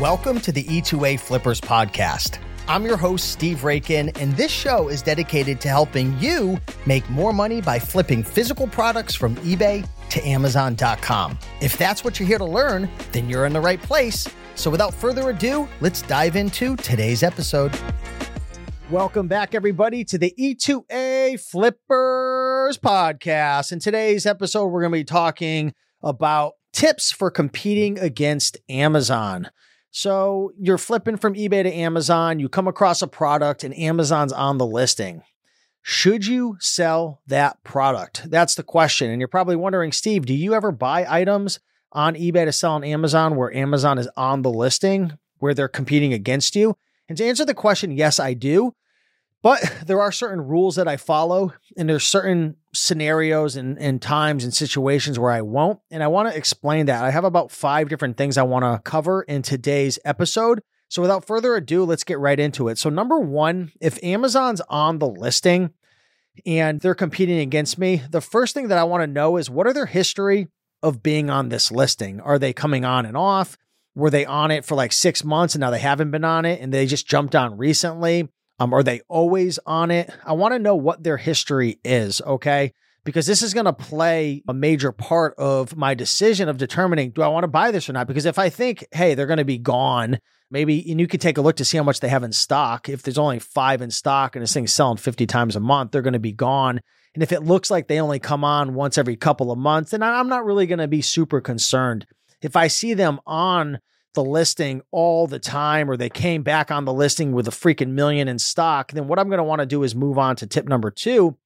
Welcome to the E2A Flippers podcast. I'm your host, Steve Raiken, and this show is dedicated to helping you make more money by flipping physical products from eBay to Amazon.com. If that's what you're here to learn, then you're in the right place. So without further ado, let's dive into today's episode. Welcome back, everybody, to the E2A Flippers podcast. In today's episode, we're going to be talking about tips for competing against Amazon. So you're flipping from eBay to Amazon, you come across a product and Amazon's on the listing. Should you sell that product? That's the question. And you're probably wondering, Steve, do you ever buy items on eBay to sell on Amazon where Amazon is on the listing, where they're competing against you? And to answer the question, yes, I do. But there are certain rules that I follow, and there's certain scenarios and, and times and situations where I won't. And I want to explain that. I have about five different things I want to cover in today's episode. So without further ado, let's get right into it. So, number one, if Amazon's on the listing and they're competing against me, the first thing that I want to know is what are their history of being on this listing? Are they coming on and off? Were they on it for like six months and now they haven't been on it and they just jumped on recently? Um, are they always on it? I want to know what their history is, okay? Because this is going to play a major part of my decision of determining do I want to buy this or not? Because if I think, hey, they're going to be gone, maybe, and you could take a look to see how much they have in stock. If there's only five in stock and this thing's selling 50 times a month, they're going to be gone. And if it looks like they only come on once every couple of months, then I'm not really going to be super concerned. If I see them on the listing all the time or they came back on the listing with a freaking million in stock, then what I'm going to want to do is move on to tip number two,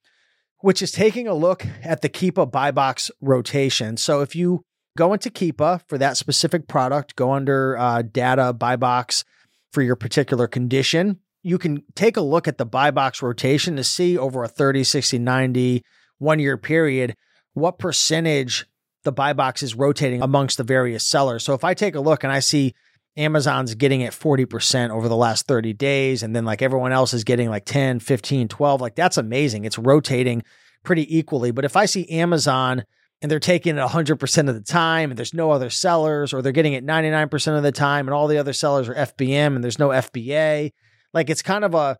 which is taking a look at the Keepa buy box rotation. So if you go into Keepa for that specific product, go under uh, data buy box for your particular condition. You can take a look at the buy box rotation to see over a 30, 60, 90, one year period what percentage the buy box is rotating amongst the various sellers. So if I take a look and I see Amazon's getting it 40% over the last 30 days, and then like everyone else is getting like 10, 15, 12, like that's amazing. It's rotating pretty equally. But if I see Amazon and they're taking it 100% of the time and there's no other sellers, or they're getting it 99% of the time and all the other sellers are FBM and there's no FBA, like it's kind of a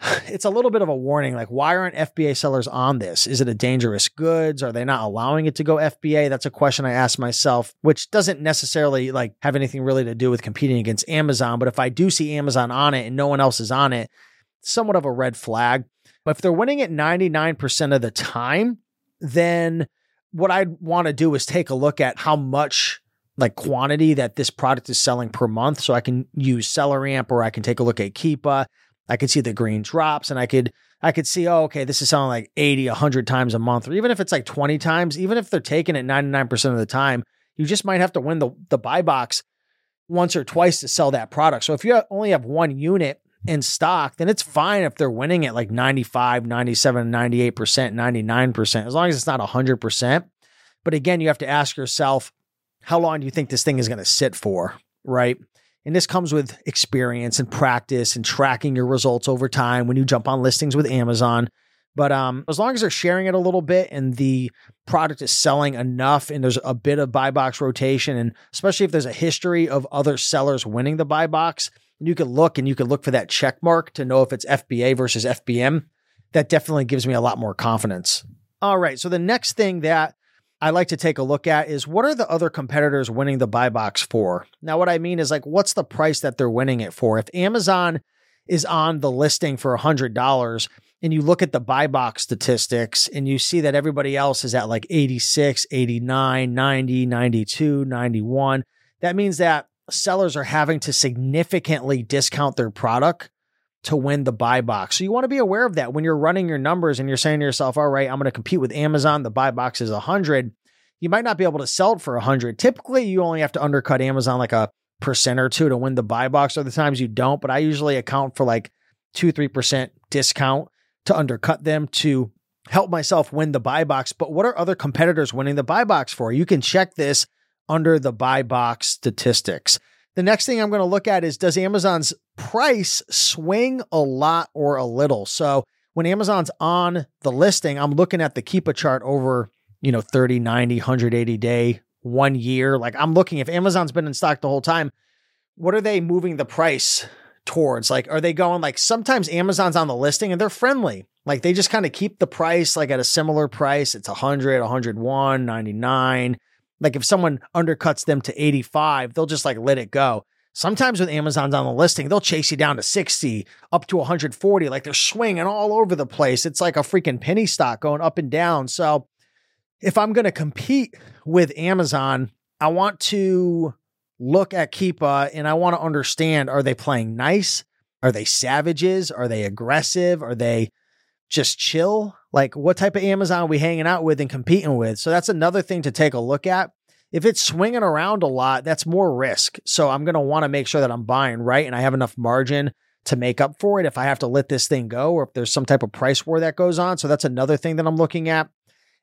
it's a little bit of a warning. Like, why aren't FBA sellers on this? Is it a dangerous goods? Are they not allowing it to go FBA? That's a question I ask myself, which doesn't necessarily like have anything really to do with competing against Amazon. But if I do see Amazon on it and no one else is on it, somewhat of a red flag. But if they're winning it 99% of the time, then what I'd want to do is take a look at how much like quantity that this product is selling per month. So I can use Seller Amp or I can take a look at Keepa I could see the green drops and I could I could see, oh, okay, this is selling like 80, 100 times a month, or even if it's like 20 times, even if they're taking it 99% of the time, you just might have to win the, the buy box once or twice to sell that product. So if you only have one unit in stock, then it's fine if they're winning at like 95, 97, 98%, 99%, as long as it's not 100%. But again, you have to ask yourself, how long do you think this thing is going to sit for? Right. And this comes with experience and practice and tracking your results over time when you jump on listings with Amazon. But um, as long as they're sharing it a little bit and the product is selling enough and there's a bit of buy box rotation, and especially if there's a history of other sellers winning the buy box, and you can look and you can look for that check mark to know if it's FBA versus FBM. That definitely gives me a lot more confidence. All right. So the next thing that I like to take a look at is what are the other competitors winning the buy box for? Now, what I mean is like, what's the price that they're winning it for? If Amazon is on the listing for $100 and you look at the buy box statistics and you see that everybody else is at like 86, 89, 90, 92, 91, that means that sellers are having to significantly discount their product to win the buy box. So you want to be aware of that when you're running your numbers and you're saying to yourself, all right, I'm going to compete with Amazon. The buy box is 100. You might not be able to sell it for 100. Typically, you only have to undercut Amazon like a percent or two to win the buy box. Other times you don't, but I usually account for like two, 3% discount to undercut them to help myself win the buy box. But what are other competitors winning the buy box for? You can check this under the buy box statistics. The next thing I'm going to look at is does Amazon's price swing a lot or a little? So when Amazon's on the listing, I'm looking at the Keepa chart over, you know, 30, 90, 180 day, one year. Like I'm looking if Amazon's been in stock the whole time, what are they moving the price towards? Like, are they going like sometimes Amazon's on the listing and they're friendly. Like they just kind of keep the price like at a similar price. It's 100, 101, 99. Like if someone undercuts them to 85, they'll just like let it go. Sometimes with Amazon's on the listing, they'll chase you down to 60, up to 140. Like they're swinging all over the place. It's like a freaking penny stock going up and down. So if I'm going to compete with Amazon, I want to look at Keepa and I want to understand are they playing nice? Are they savages? Are they aggressive? Are they just chill? Like, what type of Amazon are we hanging out with and competing with? So, that's another thing to take a look at. If it's swinging around a lot, that's more risk. So, I'm going to want to make sure that I'm buying right and I have enough margin to make up for it if I have to let this thing go or if there's some type of price war that goes on. So, that's another thing that I'm looking at.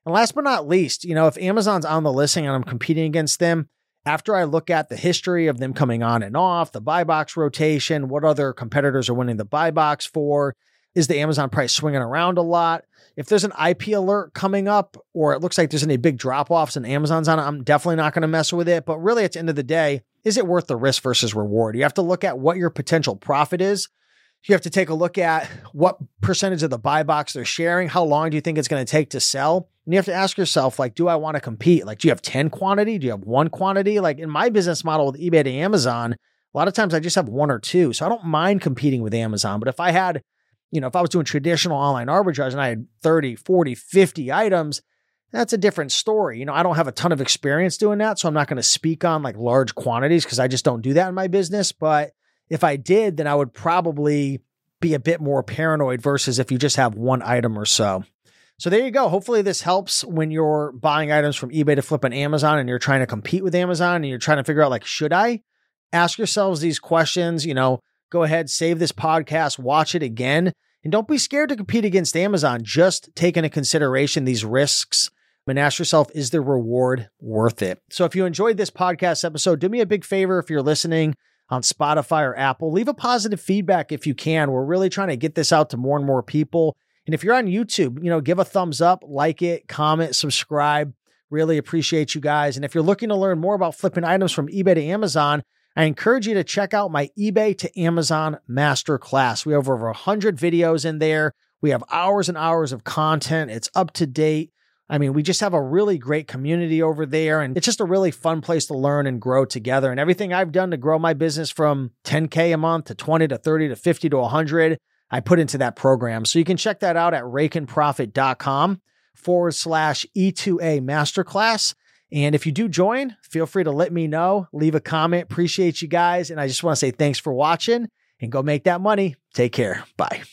And last but not least, you know, if Amazon's on the listing and I'm competing against them, after I look at the history of them coming on and off, the buy box rotation, what other competitors are winning the buy box for, is the Amazon price swinging around a lot? If there's an IP alert coming up, or it looks like there's any big drop offs and Amazon's on it, I'm definitely not going to mess with it. But really, at the end of the day, is it worth the risk versus reward? You have to look at what your potential profit is. You have to take a look at what percentage of the buy box they're sharing. How long do you think it's going to take to sell? And you have to ask yourself, like, do I want to compete? Like, do you have 10 quantity? Do you have one quantity? Like in my business model with eBay to Amazon, a lot of times I just have one or two. So I don't mind competing with Amazon. But if I had, you know, if I was doing traditional online arbitrage and I had 30, 40, 50 items, that's a different story. You know, I don't have a ton of experience doing that. So I'm not going to speak on like large quantities because I just don't do that in my business. But if I did, then I would probably be a bit more paranoid versus if you just have one item or so. So there you go. Hopefully this helps when you're buying items from eBay to flip on Amazon and you're trying to compete with Amazon and you're trying to figure out like, should I? Ask yourselves these questions, you know, go ahead, save this podcast, watch it again, and don't be scared to compete against Amazon. Just take into consideration these risks and ask yourself, is the reward worth it? So if you enjoyed this podcast episode, do me a big favor if you're listening on Spotify or Apple, leave a positive feedback if you can. We're really trying to get this out to more and more people. And if you're on YouTube, you know, give a thumbs up, like it, comment, subscribe. Really appreciate you guys. And if you're looking to learn more about flipping items from eBay to Amazon, I encourage you to check out my eBay to Amazon masterclass. We have over 100 videos in there. We have hours and hours of content. It's up to date. I mean, we just have a really great community over there, and it's just a really fun place to learn and grow together. And everything I've done to grow my business from 10K a month to 20 to 30 to 50 to 100 I put into that program. So you can check that out at raikenprofit.com forward slash E2A masterclass. And if you do join, feel free to let me know, leave a comment. Appreciate you guys. And I just want to say thanks for watching and go make that money. Take care. Bye.